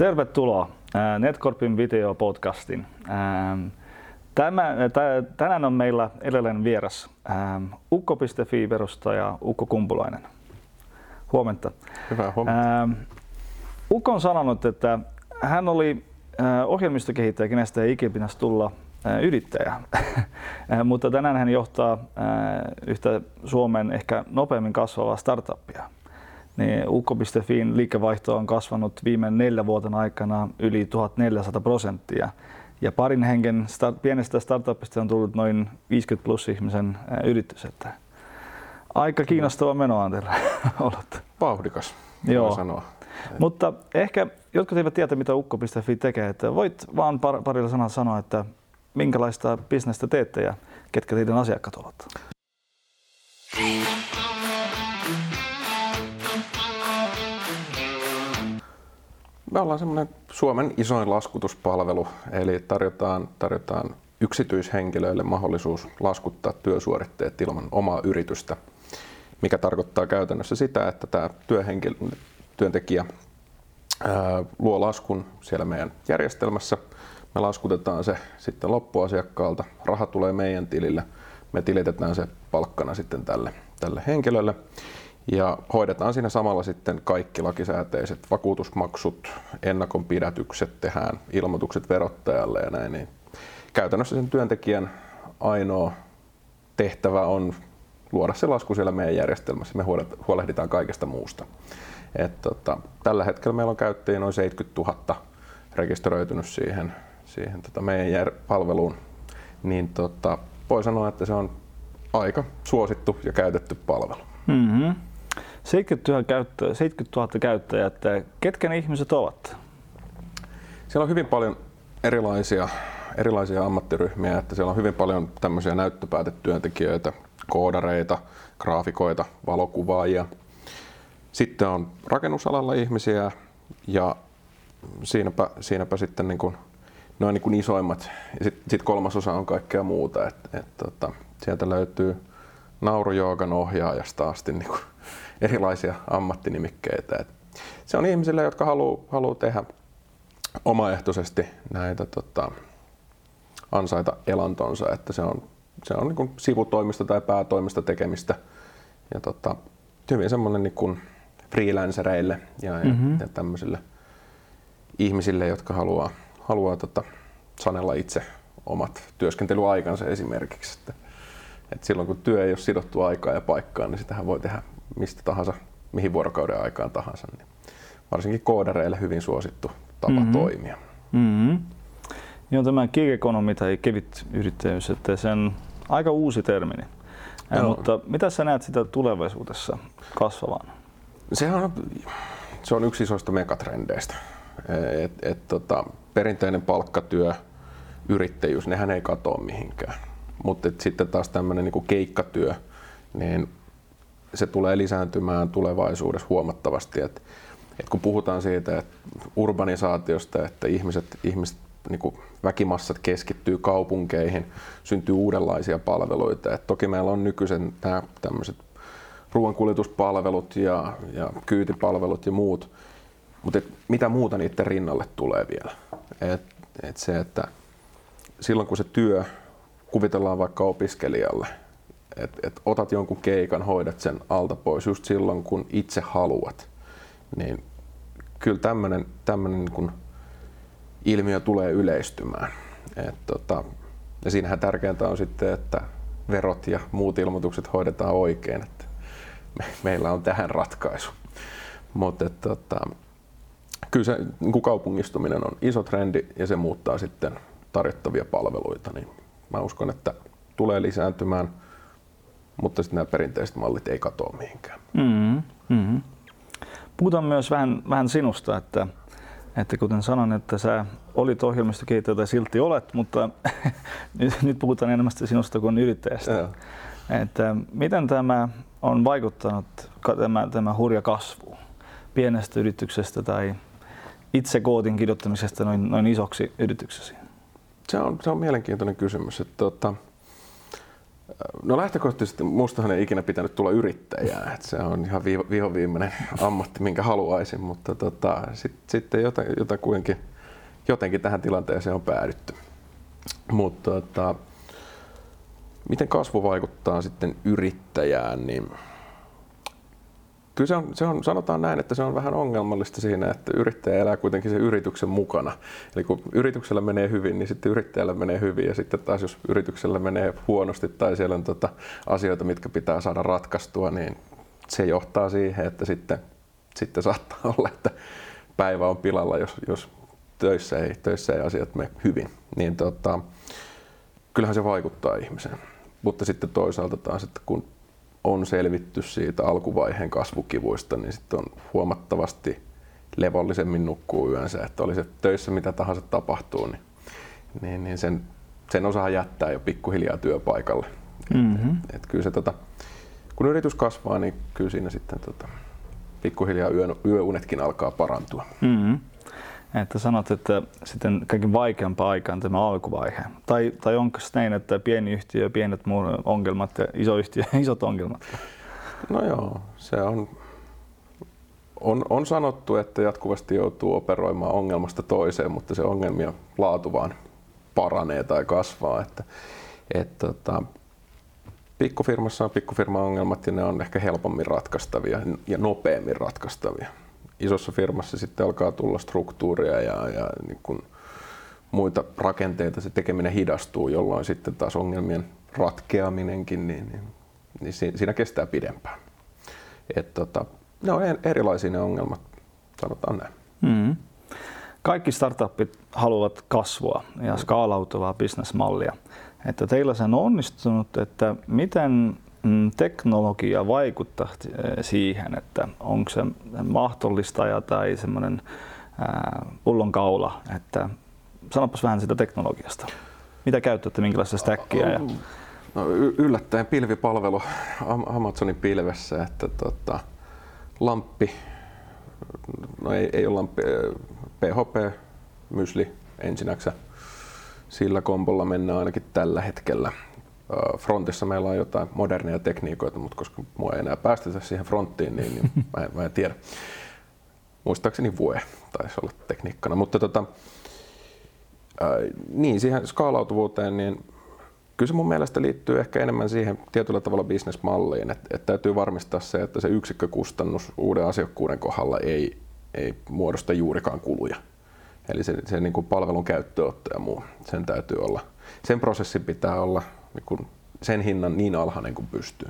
Tervetuloa Netcorpin videopodcastin. Tämä, tänään on meillä edelleen vieras ukko.fi perustaja Ukko Kumpulainen. Huomenta. Hyvää huomenta. Ukko on sanonut, että hän oli ohjelmistokehittäjä, kenestä ei ikinä pitäisi tulla yrittäjä. Mutta tänään hän johtaa yhtä Suomen ehkä nopeammin kasvavaa startuppia niin Ukko.fin liikevaihto on kasvanut viime neljän vuoden aikana yli 1400 prosenttia. Ja parin hengen start, pienestä startupista on tullut noin 50 plus ihmisen yritys. Että aika kiinnostava meno on teillä ollut. Vauhdikas, Joo. sanoa. Mutta ehkä jotkut eivät tiedä, mitä Ukko.fi tekee. Että voit vaan par- parilla sanalla sanoa, että minkälaista bisnestä teette ja ketkä teidän asiakkaat ovat? Me ollaan semmoinen Suomen isoin laskutuspalvelu, eli tarjotaan, tarjotaan yksityishenkilöille mahdollisuus laskuttaa työsuoritteet ilman omaa yritystä, mikä tarkoittaa käytännössä sitä, että tämä työhenkilö, työntekijä ää, luo laskun siellä meidän järjestelmässä. Me laskutetaan se sitten loppuasiakkaalta, raha tulee meidän tilille, me tilitetään se palkkana sitten tälle, tälle henkilölle ja hoidetaan siinä samalla sitten kaikki lakisääteiset vakuutusmaksut, ennakonpidätykset, tehdään ilmoitukset verottajalle ja näin. Niin käytännössä sen työntekijän ainoa tehtävä on luoda se lasku siellä meidän järjestelmässä. Me huolehditaan kaikesta muusta. Et tota, tällä hetkellä meillä on käyttäjiä noin 70 000 rekisteröitynyt siihen, siihen tota meidän jär- palveluun. Niin tota, voi sanoa, että se on aika suosittu ja käytetty palvelu. Mm-hmm. 70 000, käyttöä, 70 000 käyttäjää, että ketkä ne ihmiset ovat? Siellä on hyvin paljon erilaisia, erilaisia ammattiryhmiä, että siellä on hyvin paljon tämmöisiä näyttöpäätetyöntekijöitä, koodareita, graafikoita, valokuvaajia. Sitten on rakennusalalla ihmisiä ja siinäpä, siinäpä sitten niin kuin, noin niin kuin isoimmat. Sitten sit kolmas osa on kaikkea muuta. Et, et, tota, sieltä löytyy naurujoogan ohjaajasta asti niin kuin erilaisia ammattinimikkeitä. Et se on ihmisille, jotka haluaa haluu tehdä omaehtoisesti näitä tota, ansaita elantonsa, että se on, se on niin sivutoimista tai päätoimista tekemistä ja tota, hyvin semmoinen niin freelancereille ja, mm-hmm. ja, ja tämmöisille ihmisille, jotka haluaa, haluaa tota, sanella itse omat työskentelyaikansa esimerkiksi. Että, että silloin kun työ ei ole sidottu aikaa ja paikkaa, niin sitähän voi tehdä mistä tahansa, mihin vuorokauden aikaan tahansa. Niin varsinkin koodareille hyvin suosittu tapa mm-hmm. toimia. Mm-hmm. Joo, tämä gig economy tai kevyt yrittäjyys, että se on aika uusi termini. Ja, mutta mitä sä näet sitä tulevaisuudessa kasvavan? Sehän on, se on yksi isoista megatrendeistä. Et, et, tota, perinteinen palkkatyö, yrittäjyys, nehän ei katoa mihinkään. Mutta sitten taas tämmöinen niin keikkatyö, niin se tulee lisääntymään tulevaisuudessa huomattavasti. Et, et kun puhutaan siitä että urbanisaatiosta, että ihmiset, ihmiset niin kuin väkimassat keskittyy kaupunkeihin, syntyy uudenlaisia palveluita. Et toki meillä on nykyisen nämä tämmöiset ruoankuljetuspalvelut ja, ja kyytipalvelut ja muut, mutta mitä muuta niiden rinnalle tulee vielä? Et, et se, että silloin kun se työ kuvitellaan vaikka opiskelijalle, että et otat jonkun keikan, hoidat sen alta pois just silloin, kun itse haluat, niin kyllä tämmöinen niin ilmiö tulee yleistymään. Et tota, ja siinähän tärkeintä on sitten, että verot ja muut ilmoitukset hoidetaan oikein, että me, meillä on tähän ratkaisu. Mutta tota, kyllä se niin kaupungistuminen on iso trendi ja se muuttaa sitten tarjottavia palveluita, niin mä uskon, että tulee lisääntymään – mutta sitten nämä perinteiset mallit ei katoa mihinkään. Mm-hmm. Mm-hmm. Puhutaan myös vähän, vähän sinusta, että, että kuten sanon, että sä olit ohjelmistokehittäjä tai silti olet, mutta nyt, nyt puhutaan enemmän sinusta kuin yrittäjästä. Ja. Että miten tämä on vaikuttanut, tämä, tämä hurja kasvu pienestä yrityksestä tai itse koodin kirjoittamisesta noin, noin isoksi yrityksesi? Se on, se on mielenkiintoinen kysymys. Että, tuota, No lähtökohtaisesti mustahan ei ikinä pitänyt tulla yrittäjää, että se on ihan viho viimeinen ammatti, minkä haluaisin, mutta tota, sitten sit jota, kuitenkin, jotenkin tähän tilanteeseen on päädytty. Mutta tota, miten kasvu vaikuttaa sitten yrittäjään, niin kyllä se on, se on, sanotaan näin, että se on vähän ongelmallista siinä, että yrittäjä elää kuitenkin sen yrityksen mukana. Eli kun yrityksellä menee hyvin, niin sitten yrittäjällä menee hyvin ja sitten taas jos yrityksellä menee huonosti tai siellä on tota asioita, mitkä pitää saada ratkaistua, niin se johtaa siihen, että sitten, sitten saattaa olla, että päivä on pilalla, jos, jos töissä, ei, töissä ei asiat mene hyvin. Niin tota, kyllähän se vaikuttaa ihmiseen. Mutta sitten toisaalta taas, että kun on selvitty siitä alkuvaiheen kasvukivuista, niin sitten on huomattavasti levollisemmin nukkuu yönsä, että oli se töissä mitä tahansa tapahtuu, niin, niin, niin sen, sen osaa jättää jo pikkuhiljaa työpaikalle. Mm-hmm. Et, et kyllä se, tota, kun yritys kasvaa, niin kyllä siinä sitten tota, pikkuhiljaa yö, yöunetkin alkaa parantua. Mm-hmm. Että sanot, että sitten kaikki vaikeampa aika on tämä alkuvaihe. Tai, tai onko näin, että pieni yhtiö, pienet ongelmat ja iso yhtiö, isot ongelmat? No joo, se on, on, on sanottu, että jatkuvasti joutuu operoimaan ongelmasta toiseen, mutta se ongelmia laatu vaan paranee tai kasvaa. Että, et, tota, pikkufirmassa on pikkufirma-ongelmat ja ne on ehkä helpommin ratkaistavia ja nopeammin ratkaistavia isossa firmassa sitten alkaa tulla struktuuria ja, ja niin kuin muita rakenteita, se tekeminen hidastuu, jolloin sitten taas ongelmien ratkeaminenkin, niin, niin, niin siinä kestää pidempään. Et tota, ne on erilaisia ne ongelmat, sanotaan näin. Mm. Kaikki startupit haluavat kasvua ja skaalautuvaa bisnesmallia. Että teillä se on onnistunut, että miten teknologia vaikuttaa eh, siihen, että onko se mahdollistaja tai semmoinen pullonkaula, että sanopas vähän sitä teknologiasta. Mitä käytätte, minkälaista stackia? Ja... No, yllättäen pilvipalvelu Amazonin pilvessä, että tota, lamppi, no ei, ei ole lamppi, PHP, mysli ensinnäksä. Sillä kombolla mennään ainakin tällä hetkellä. Frontissa meillä on jotain moderneja tekniikoita, mutta koska mua ei enää päästetä siihen fronttiin, niin, niin mä, en, mä en tiedä. Muistaakseni Vue taisi olla tekniikkana. Mutta tota, ää, niin, siihen skaalautuvuuteen, niin kyllä se mun mielestä liittyy ehkä enemmän siihen tietyllä tavalla bisnesmalliin, että, että täytyy varmistaa se, että se yksikkökustannus uuden asiakkuuden kohdalla ei, ei muodosta juurikaan kuluja. Eli se, se niin kuin palvelun käyttöönotto ja muu, sen täytyy olla, sen prosessin pitää olla niin kuin sen hinnan niin alhainen kuin pystyy.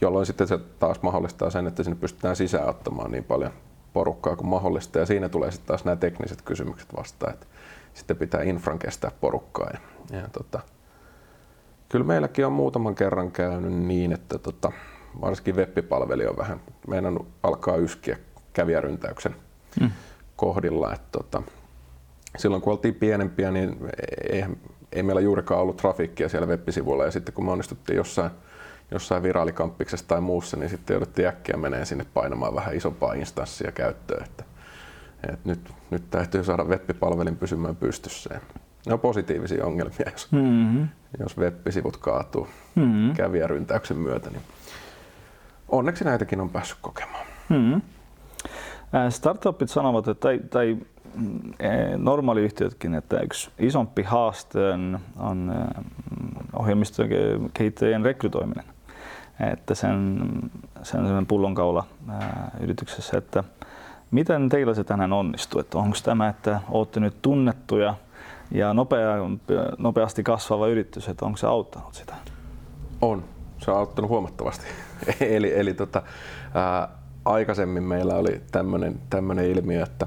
Jolloin sitten se taas mahdollistaa sen, että sinne pystytään sisään ottamaan niin paljon porukkaa kuin mahdollista. Ja siinä tulee sitten taas nämä tekniset kysymykset vastaan, että sitten pitää infran kestää porukkaa. Ja, ja tota, kyllä meilläkin on muutaman kerran käynyt niin, että tota, varsinkin web-palveli on vähän meidän alkaa yskiä kävijäryntäyksen mm. kohdilla. Että tota, silloin kun oltiin pienempiä, niin eihän ei meillä juurikaan ollut trafiikkia siellä web-sivuilla ja sitten kun me onnistuttiin jossain, jossain viraalikamppiksessa tai muussa, niin sitten jouduttiin äkkiä menee sinne painamaan vähän isompaa instanssia käyttöön. Että, että nyt, nyt täytyy saada web-palvelin pysymään pystyssä. Ne on positiivisia ongelmia, jos, mm-hmm. jos web-sivut kaatuu mm-hmm. kävijäryntäyksen myötä. Niin onneksi näitäkin on päässyt kokemaan. Mm-hmm. Startupit sanovat, että, tai, tai normaaliyhtiötkin, että yksi isompi haaste on, on eh, ohjelmistokehittäjien rekrytoiminen. Että sen, sen on pullonkaula ää, eh, yrityksessä, että miten teillä se tänään onnistuu? Että onko tämä, että olette nyt tunnettuja ja nopea, nopeasti kasvava yritys, että onko se auttanut sitä? On, se on auttanut huomattavasti. eli eli tota, ää, aikaisemmin meillä oli tämmöinen ilmiö, että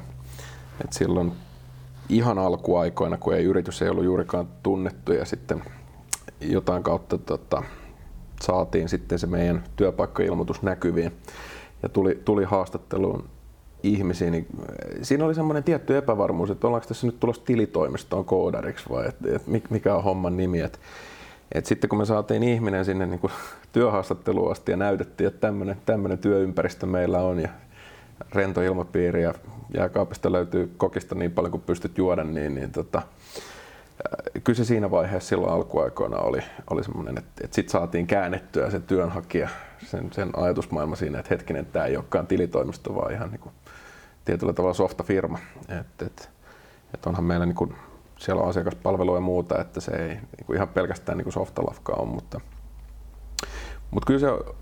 et silloin ihan alkuaikoina, kun ei yritys ei ollut juurikaan tunnettu ja sitten jotain kautta tota, saatiin sitten se meidän työpaikkailmoitus näkyviin ja tuli, tuli haastatteluun ihmisiä, niin siinä oli semmoinen tietty epävarmuus, että ollaanko tässä nyt tulossa tilitoimistoon koodariksi vai et, et mikä on homman nimi. Et, et sitten kun me saatiin ihminen sinne niin työhaastatteluun asti ja näytettiin, että tämmöinen työympäristö meillä on ja rento ilmapiiri ja jääkaapista löytyy kokista niin paljon kuin pystyt juoda, niin, niin tota, kyllä se siinä vaiheessa silloin alkuaikoina oli, oli semmoinen, että, että sitten saatiin käännettyä se työnhakija, sen, sen ajatusmaailma siinä, että hetkinen, tämä ei olekaan tilitoimisto, vaan ihan niin kuin tietyllä tavalla softafirma. Että, että, että onhan meillä niin kuin, siellä on asiakaspalvelua ja muuta, että se ei niin kuin ihan pelkästään niin kuin softalafka on, mutta, mutta kyllä se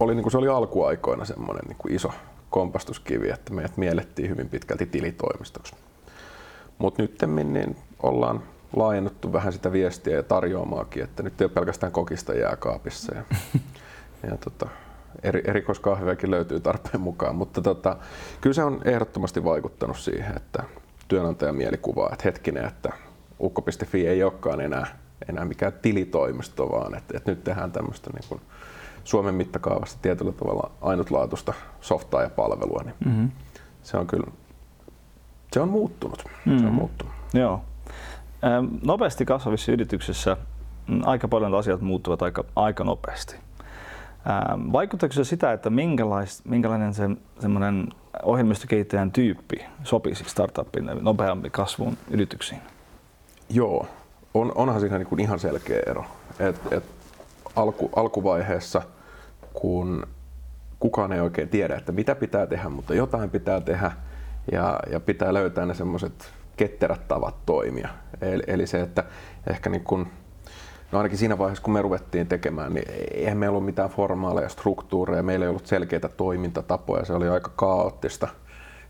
oli, niin kuin se oli alkuaikoina semmoinen niin kuin iso kompastuskivi, että meidät miellettiin hyvin pitkälti tilitoimistoksi. Mutta nyt niin ollaan laajennuttu vähän sitä viestiä ja tarjoamaakin, että nyt ei ole pelkästään kokista jääkaapissa. Ja, ja tota, eri, erikoiskahvejakin löytyy tarpeen mukaan, mutta tota, kyllä se on ehdottomasti vaikuttanut siihen, että työnantajan mielikuva, että hetkinen, että ukko.fi ei olekaan enää, enää mikään tilitoimisto, vaan että, että nyt tehdään tämmöistä niin kuin Suomen mittakaavassa tietyllä tavalla ainutlaatuista softaa ja palvelua, niin mm-hmm. se on kyllä se on muuttunut. Mm-hmm. Se on mm. muuttunut. Joo. Nopeasti kasvavissa yrityksissä mm, aika paljon asiat muuttuvat aika, aika nopeasti. Vaikuttaako se sitä, että minkälainen se semmoinen ohjelmistokehittäjän tyyppi sopisi startupin nopeammin kasvuun yrityksiin? Joo, on, onhan siinä niin kuin ihan selkeä ero. Et, et alku, alkuvaiheessa, kun kukaan ei oikein tiedä, että mitä pitää tehdä, mutta jotain pitää tehdä ja, ja pitää löytää ne semmoiset ketterät tavat toimia. Eli, eli se, että ehkä niin kun, no ainakin siinä vaiheessa, kun me ruvettiin tekemään, niin eihän meillä ollut mitään formaaleja struktuureja, meillä ei ollut selkeitä toimintatapoja, se oli aika kaoottista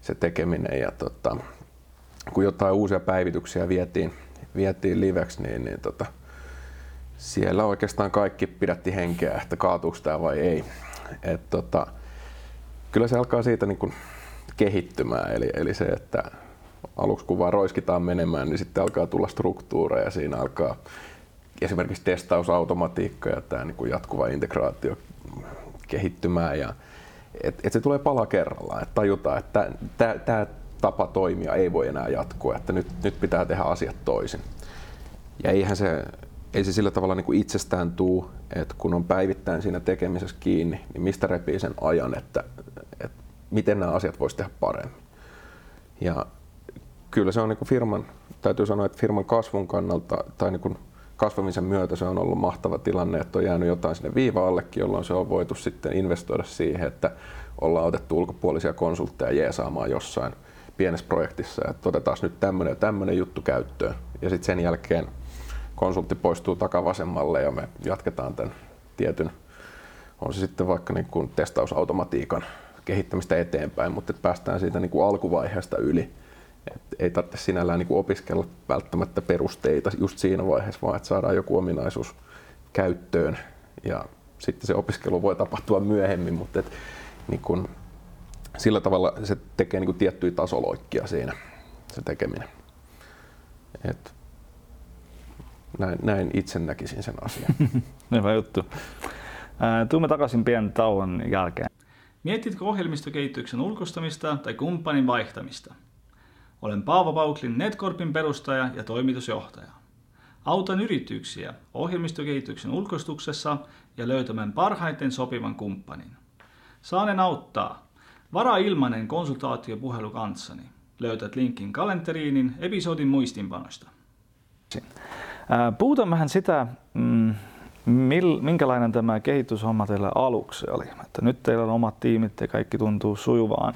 se tekeminen ja tota, kun jotain uusia päivityksiä vietiin, vietiin liveksi, niin, niin tota, siellä oikeastaan kaikki pidätti henkeä, että kaatuuko tämä vai ei. Et tota, kyllä se alkaa siitä niin kun kehittymään, eli, eli se, että aluksi kun vaan roiskitaan menemään, niin sitten alkaa tulla struktuureja, siinä alkaa esimerkiksi testausautomatiikka ja tämä niin kuin jatkuva integraatio kehittymään. Ja et, et se tulee pala kerrallaan, että tajutaan, että tämä tapa toimia ei voi enää jatkua, että nyt, nyt pitää tehdä asiat toisin. Ja eihän se, ei se sillä tavalla niin kuin itsestään tuu, että kun on päivittäin siinä tekemisessä kiinni, niin mistä repii sen ajan, että, että miten nämä asiat voisi tehdä paremmin. Ja kyllä se on niin kuin firman, täytyy sanoa, että firman kasvun kannalta tai niin kuin kasvamisen myötä se on ollut mahtava tilanne, että on jäänyt jotain sinne viiva-allekin, jolloin se on voitu sitten investoida siihen, että ollaan otettu ulkopuolisia konsultteja jeesaamaan jossain pienessä projektissa, että otetaan nyt tämmöinen ja tämmöinen juttu käyttöön. Ja sitten sen jälkeen konsultti poistuu takavasemmalle ja me jatketaan tämän tietyn, on se sitten vaikka niin kuin testausautomatiikan kehittämistä eteenpäin, mutta että päästään siitä niin kuin alkuvaiheesta yli et ei tarvitse sinällään niin kuin opiskella välttämättä perusteita just siinä vaiheessa, vaan että saadaan joku ominaisuus käyttöön ja sitten se opiskelu voi tapahtua myöhemmin, mutta et, niin kuin, sillä tavalla se tekee niin kuin tiettyjä tasoloikkia siinä se tekeminen. Et, näin, näin itse näkisin sen asian. Hyvä juttu. Tuumme takaisin pienen tauon jälkeen. Mietitkö ohjelmistokehityksen ulkostamista tai kumppanin vaihtamista? Olen Paavo Pauklin Netcorpin perustaja ja toimitusjohtaja. Autan yrityksiä ohjelmistokehityksen ulkostuksessa ja löytämään parhaiten sopivan kumppanin. Saanen auttaa. Varaa ilmainen konsultaatiopuhelu kanssani. Löytät linkin kalenteriinin episodin muistinpanosta. Puhutaan vähän sitä, mm, minkälainen tämä kehityshomma teillä aluksi oli. Että nyt teillä on omat tiimit ja kaikki tuntuu sujuvaan.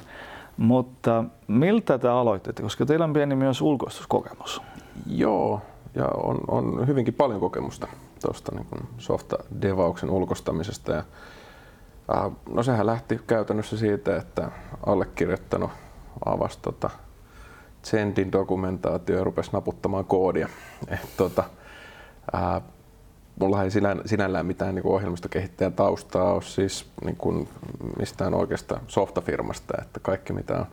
Mutta miltä te aloititte, koska teillä on pieni myös ulkoistuskokemus? Joo, ja on, on hyvinkin paljon kokemusta tuosta niin softa-devauksen ulkostamisesta. Ja, äh, no sehän lähti käytännössä siitä, että allekirjoittanut avasi tota, Zendin dokumentaatio ja rupesi naputtamaan koodia. Et, tota, äh, mulla ei sinällään mitään niin ohjelmistokehittäjän taustaa ole siis niin kuin mistään oikeasta softafirmasta, että kaikki mitä on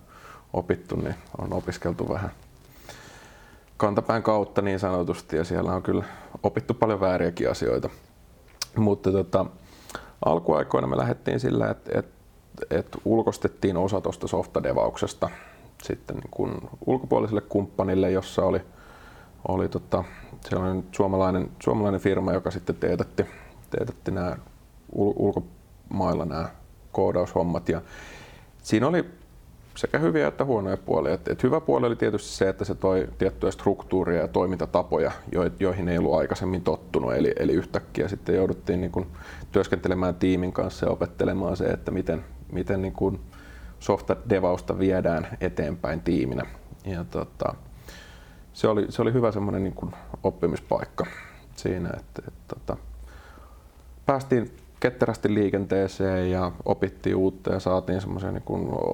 opittu, niin on opiskeltu vähän kantapään kautta niin sanotusti ja siellä on kyllä opittu paljon vääriäkin asioita. Mutta tota, alkuaikoina me lähdettiin sillä, että, että, että ulkostettiin osa tuosta softadevauksesta sitten niin kuin ulkopuoliselle kumppanille, jossa oli, oli tota, oli suomalainen, suomalainen firma, joka sitten teetätti, teetätti nämä ul- ulkomailla nämä koodaushommat. Ja siinä oli sekä hyviä että huonoja puolia. Et, et hyvä puoli oli tietysti se, että se toi tiettyjä struktuuria ja toimintatapoja, joihin ei ollut aikaisemmin tottunut. Eli, eli yhtäkkiä sitten jouduttiin niin kun työskentelemään tiimin kanssa ja opettelemaan se, että miten, miten niin kun software-devausta viedään eteenpäin tiiminä. Ja tota, se, oli, se oli hyvä semmoinen niin oppimispaikka siinä, että, että, että tota, päästiin ketterästi liikenteeseen ja opittiin uutta ja saatiin semmoisia niin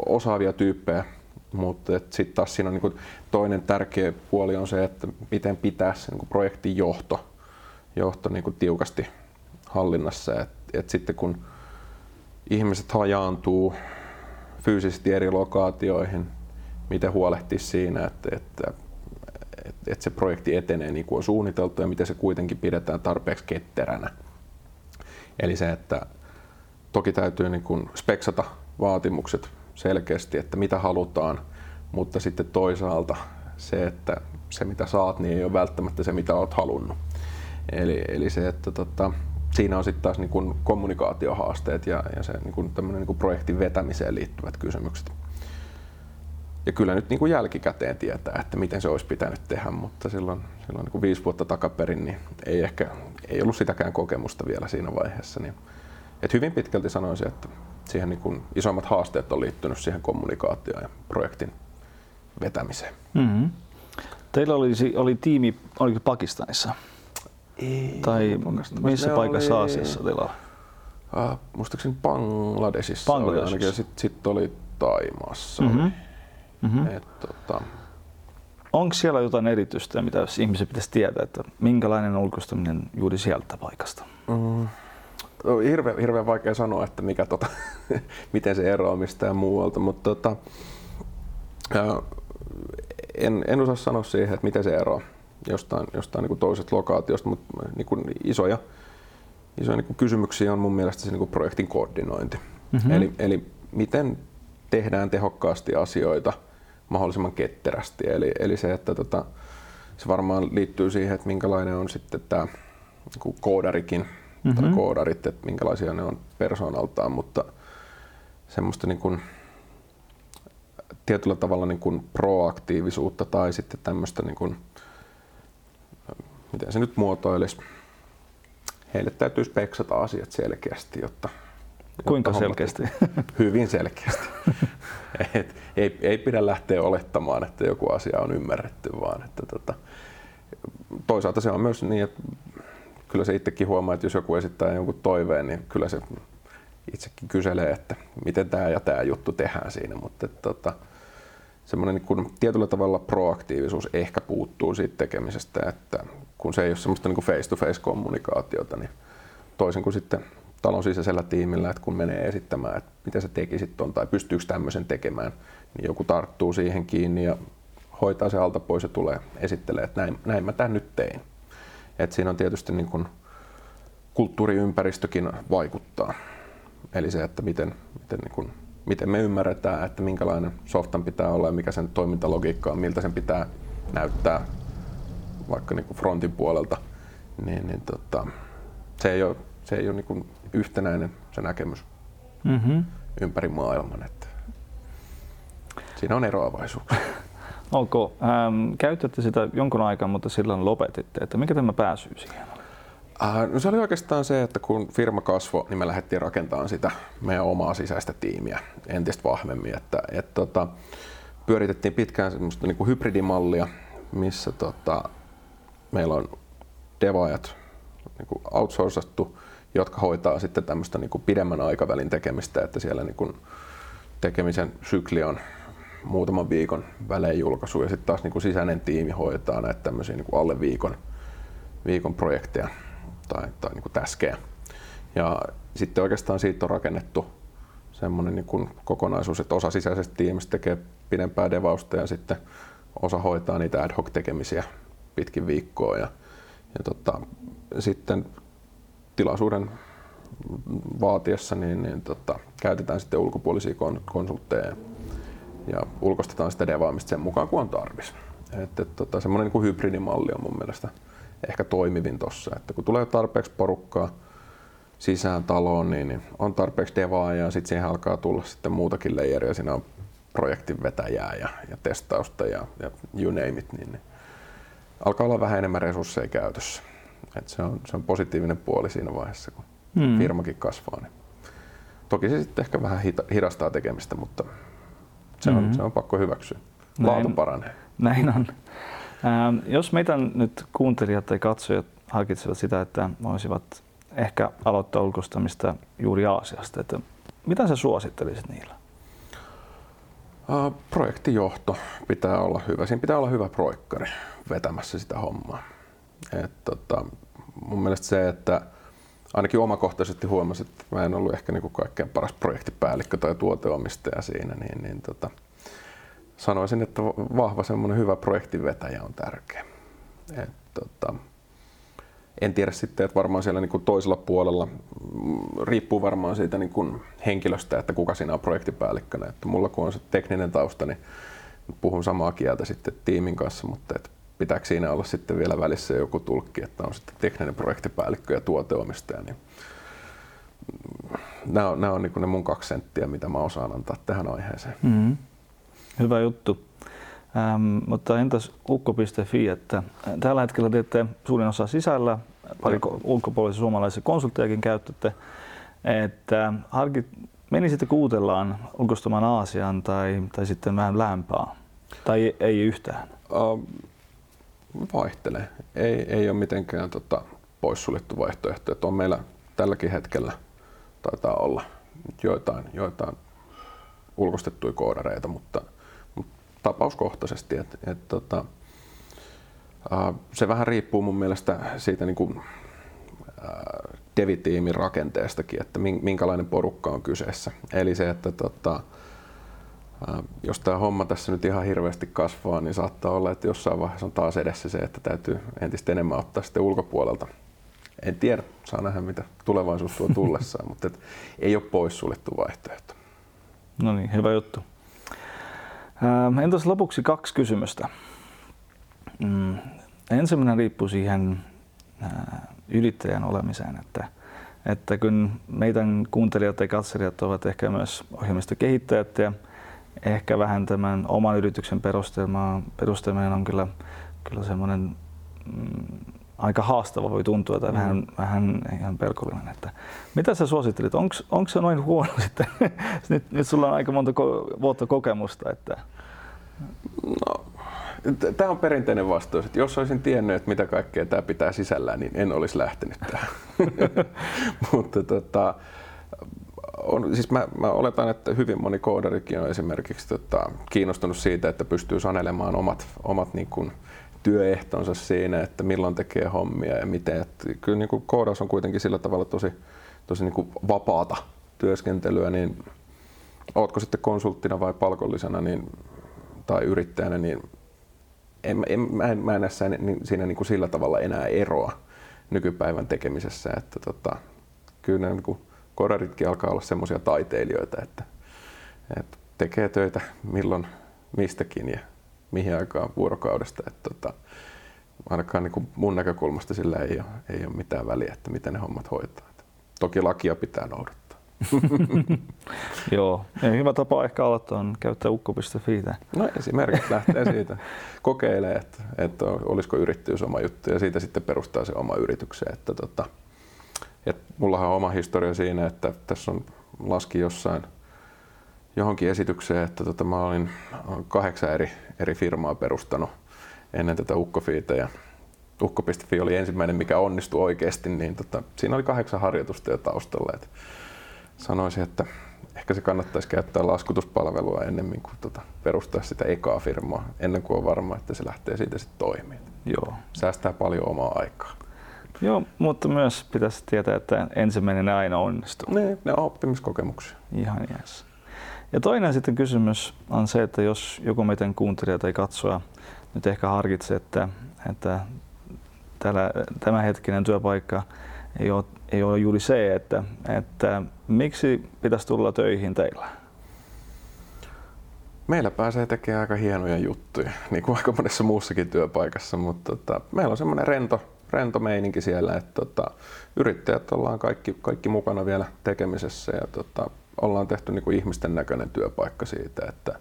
osaavia tyyppejä. Mutta sitten taas siinä on niin kuin toinen tärkeä puoli on se, että miten pitää se niin kuin projektin johto, johto niin kuin tiukasti hallinnassa. Et, et sitten kun ihmiset hajaantuu fyysisesti eri lokaatioihin, miten huolehtia siinä, että, että, että, että se projekti etenee niin kuin on suunniteltu ja miten se kuitenkin pidetään tarpeeksi ketteränä. Eli se, että toki täytyy niin kuin speksata vaatimukset selkeästi, että mitä halutaan, mutta sitten toisaalta se, että se mitä saat, niin ei ole välttämättä se mitä olet halunnut. Eli, eli se, että tota, siinä on sitten taas niin kuin kommunikaatiohaasteet ja, ja se niin kuin niin kuin projektin vetämiseen liittyvät kysymykset. Ja kyllä nyt niin kuin jälkikäteen tietää, että miten se olisi pitänyt tehdä, mutta silloin, silloin niin kuin viisi vuotta takaperin niin ei ehkä ei ollut sitäkään kokemusta vielä siinä vaiheessa. Niin, että hyvin pitkälti sanoisin, että siihen niin kuin isommat haasteet on liittynyt siihen kommunikaatioon ja projektin vetämiseen. Mm-hmm. Teillä oli, oli tiimi, oliko Pakistanissa? Ei, tai missä paikassa oli... Aasiassa oli? Uh, muistaakseni Bangladesissa, Bangladesissa. oli ainakin sitten sit oli Taimaassa. Mm-hmm. Mm-hmm. Et, tota... Onko siellä jotain erityistä, mitä jos ihmiset pitäisi tietää, että minkälainen ulkoistuminen juuri sieltä paikasta? Mm. No, hirveän, hirveän vaikea sanoa, että mikä, tota, miten se eroaa mistään muualta, mutta tota, en, en osaa sanoa siihen, että miten se eroaa jostain, jostain niin kuin toisesta lokaatiosta, mutta niin kuin isoja, isoja niin kuin kysymyksiä on mun mielestä se niin kuin projektin koordinointi. Mm-hmm. Eli, eli miten tehdään tehokkaasti asioita mahdollisimman ketterästi. Eli, eli se, että tota, se varmaan liittyy siihen, että minkälainen on sitten tämä niin koodarikin mm-hmm. tai koodarit, että minkälaisia ne on persoonaltaan, mutta semmoista niin kuin, tietyllä tavalla niin kuin proaktiivisuutta tai sitten tämmöistä, niin kuin, miten se nyt muotoilisi, heille täytyy speksata asiat selkeästi, jotta Kuinka selkeästi? Hyvin selkeästi. Et ei, ei pidä lähteä olettamaan, että joku asia on ymmärretty, vaan että tota, toisaalta se on myös niin, että kyllä se itsekin huomaa, että jos joku esittää jonkun toiveen, niin kyllä se itsekin kyselee, että miten tämä ja tämä juttu tehdään siinä, mutta että, tota, semmoinen niin kuin tietyllä tavalla proaktiivisuus ehkä puuttuu siitä tekemisestä, että kun se ei ole semmoista niin face-to-face kommunikaatiota, niin toisin kuin sitten talon sisäisellä tiimillä, että kun menee esittämään, että mitä sä tekisit ton tai pystyykö tämmöisen tekemään, niin joku tarttuu siihen kiinni ja hoitaa se alta pois ja tulee esittelee, että näin, näin mä tämän nyt tein. Et siinä on tietysti niin kun kulttuuriympäristökin vaikuttaa. Eli se, että miten, miten, niin kun, miten me ymmärretään, että minkälainen softan pitää olla ja mikä sen toimintalogiikka on, miltä sen pitää näyttää vaikka niin frontin puolelta, niin, niin tota, se ei ole, se ei ole niin yhtenäinen se näkemys mm-hmm. ympäri maailman. Että siinä on eroavaisuuksia. Onko, ähm, käytätte sitä jonkun aikaa, mutta silloin lopetitte, että mikä tämä pääsyy siihen? Äh, no se oli oikeastaan se, että kun firma kasvoi, niin me lähdettiin rakentamaan sitä meidän omaa sisäistä tiimiä entistä vahvemmin. Että, et, tota, pyöritettiin pitkään semmoista niin kuin hybridimallia, missä tota, meillä on devaajat niin kuin jotka hoitaa sitten tämmöistä niin kuin pidemmän aikavälin tekemistä, että siellä niin kuin tekemisen sykli on muutaman viikon välein julkaisu ja sitten taas niin kuin sisäinen tiimi hoitaa näitä tämmöisiä niin kuin alle viikon, viikon projekteja tai, tai niin kuin täskejä. Ja sitten oikeastaan siitä on rakennettu semmoinen niin kuin kokonaisuus, että osa sisäisestä tiimistä tekee pidempää devausta ja sitten osa hoitaa niitä ad hoc tekemisiä pitkin viikkoa. Ja, ja tota, sitten tilaisuuden vaatiessa niin, niin tota, käytetään sitten ulkopuolisia konsultteja ja ulkostetaan sitä devaamista sen mukaan, kun on tarvis. Että, et, tota, semmoinen niin kuin hybridimalli on mun mielestä ehkä toimivin tuossa, että kun tulee tarpeeksi porukkaa sisään taloon, niin, niin on tarpeeksi devaa ja sitten siihen alkaa tulla sitten muutakin leijeriä. Siinä on projektin vetäjää ja, ja testausta ja, ja you name it, niin, niin alkaa olla vähän enemmän resursseja käytössä. Et se, on, se on positiivinen puoli siinä vaiheessa, kun hmm. firmakin kasvaa. Niin. Toki se sitten ehkä vähän hita, hidastaa tekemistä, mutta se on, hmm. se on pakko hyväksyä. Laatu näin, paranee. Näin on. Ähm, jos meitä nyt kuuntelijat tai katsojat harkitsevat sitä, että voisivat ehkä aloittaa ulkoistamista juuri Aasiasta, että mitä sä suosittelisit niillä? Uh, projektijohto pitää olla hyvä. Siinä pitää olla hyvä proikkari vetämässä sitä hommaa. Et, tota, mun mielestä se, että ainakin omakohtaisesti huomasin, että mä en ollut ehkä niinku kaikkein paras projektipäällikkö tai tuoteomistaja siinä, niin, niin tota, sanoisin, että vahva semmoinen hyvä projektivetäjä on tärkeä. Et, tota, en tiedä sitten, että varmaan siellä niin kuin toisella puolella mm, riippuu varmaan siitä niin kuin henkilöstä, että kuka siinä on projektipäällikkönä. Että mulla kun on se tekninen tausta, niin puhun samaa kieltä sitten tiimin kanssa, mutta että pitääkö siinä olla sitten vielä välissä joku tulkki, että on sitten tekninen projektipäällikkö ja tuoteomistaja, niin mm, nämä on, nämä on niin ne mun kaksi senttiä, mitä mä osaan antaa tähän aiheeseen. Mm-hmm. Hyvä juttu. Ähm, mutta entäs ukko.fi, että äh, tällä hetkellä teette suurin osa sisällä, pari ulkopuolisia suomalaisia konsulttejakin käytätte, että harkit, menisitte kuutellaan ulkoistamaan Aasiaan tai, tai sitten vähän lämpää, tai ei yhtään? Uh, vaihtelee. Ei, ei ole mitenkään tota, poissuljettu vaihtoehto. Että on meillä tälläkin hetkellä taitaa olla joitain, joitain ulkostettuja koodareita, mutta tapauskohtaisesti. Et, et, tota, se vähän riippuu mun mielestä siitä niin kuin, devitiimin rakenteestakin, että minkälainen porukka on kyseessä. Eli se, että tota, jos tämä homma tässä nyt ihan hirveästi kasvaa, niin saattaa olla, että jossain vaiheessa on taas edessä se, että täytyy entistä enemmän ottaa sitten ulkopuolelta. En tiedä, saa nähdä mitä tulevaisuus tuo tullessaan, mutta et, ei ole poissuljettu vaihtoehto. No niin, hyvä juttu. Ähm, entäs lopuksi kaksi kysymystä. Mm, ensimmäinen riippuu siihen äh, yrittäjän olemiseen, että, että kun meidän kuuntelijat ja katselijat ovat ehkä myös ohjelmistokehittäjät ja ehkä vähän tämän oman yrityksen perustelmien on kyllä, kyllä semmoinen mm, aika haastava voi tuntua tai mm. vähän, vähän ihan pelkollinen. Että mitä sä suosittelit? Onko se noin huono sitten? nyt, nyt sulla on aika monta ko- vuotta kokemusta. Että... No, tämä on perinteinen vastaus, että jos olisin tiennyt, että mitä kaikkea tämä pitää sisällään, niin en olisi lähtenyt tähän. Mutta tota, on, siis mä, mä oletan, että hyvin moni koodarikin on esimerkiksi tota, kiinnostunut siitä, että pystyy sanelemaan omat, omat niin kuin, työehtonsa siinä, että milloin tekee hommia ja miten. Että kyllä niin kuin koodaus on kuitenkin sillä tavalla tosi, tosi niin kuin vapaata työskentelyä, niin ootko sitten konsulttina vai palkollisena niin, tai yrittäjänä, niin en, en, mä, en, mä en näe siinä, siinä niin kuin sillä tavalla enää eroa nykypäivän tekemisessä. Että tota, kyllä niin kuin kodaritkin alkaa olla semmoisia taiteilijoita, että, että tekee töitä milloin mistäkin ja mihin aikaan vuorokaudesta. Että tota, ainakaan niin kuin mun näkökulmasta sillä ei ole, ei ole mitään väliä, että miten ne hommat hoitaa. Toki lakia pitää noudattaa. Joo, ja hyvä tapa ehkä aloittaa on käyttää ukko.fi. No esimerkiksi lähtee siitä. Kokeilee, että, että olisiko yrittäjyys oma juttu ja siitä sitten perustaa se oma yritykseen. Että tota, että mullahan on oma historia siinä, että tässä on laski jossain johonkin esitykseen, että tota, mä olin kahdeksan eri, eri firmaa perustanut ennen tätä Ukkofiita ja Ukko.fi oli ensimmäinen, mikä onnistui oikeasti, niin tota, siinä oli kahdeksan harjoitusta jo taustalla. Et sanoisin, että ehkä se kannattaisi käyttää laskutuspalvelua ennemmin kuin tota, perustaa sitä ekaa firmaa, ennen kuin on varma, että se lähtee siitä sitten toimimaan. Joo. Säästää paljon omaa aikaa. Joo, mutta myös pitäisi tietää, että ensimmäinen aina onnistuu. Ne, ne on oppimiskokemuksia. Ihan jees. Ja toinen sitten kysymys on se, että jos joku meidän kuuntelija tai katsoja nyt ehkä harkitsee, että, että tällä, tämänhetkinen työpaikka ei ole, ei ole juuri se, että, että miksi pitäisi tulla töihin teillä? Meillä pääsee tekemään aika hienoja juttuja, niin kuin aika monessa muussakin työpaikassa, mutta tota, meillä on semmoinen rento, rento meininki siellä, että tota, yrittäjät ollaan kaikki, kaikki mukana vielä tekemisessä ja tota, ollaan tehty niin kuin ihmisten näköinen työpaikka siitä, että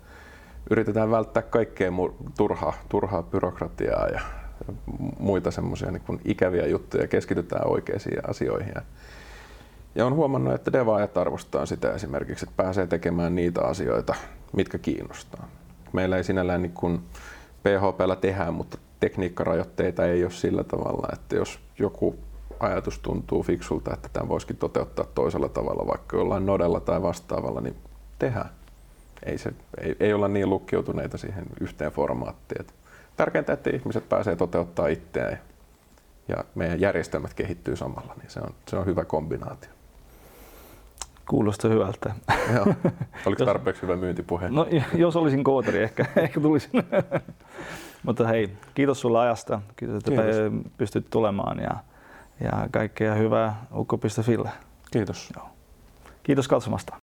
yritetään välttää kaikkea turhaa, turhaa byrokratiaa ja muita semmoisia niin ikäviä juttuja, keskitytään oikeisiin asioihin. Ja on huomannut, että devaajat arvostaa sitä esimerkiksi, että pääsee tekemään niitä asioita, mitkä kiinnostaa. Meillä ei sinällään niin PHPllä tehdään, mutta tekniikkarajoitteita ei ole sillä tavalla, että jos joku ajatus tuntuu fiksulta, että tämä voisikin toteuttaa toisella tavalla, vaikka jollain nodella tai vastaavalla, niin tehdään. Ei, se, ei, ei olla niin lukkiutuneita siihen yhteen formaattiin. Että tärkeintä, että ihmiset pääsee toteuttaa itseään ja meidän järjestelmät kehittyy samalla, niin se on, se on hyvä kombinaatio. Kuulostaa hyvältä. Joo. Oliko tarpeeksi hyvä myyntipuhe? No, jos olisin kooteri, ehkä, ehkä tulisin. Mutta hei, kiitos sulla ajasta. Kiitos, että kiitos. pystyt tulemaan ja, ja kaikkea hyvää ukko.fille. Kiitos. Joo. Kiitos katsomasta.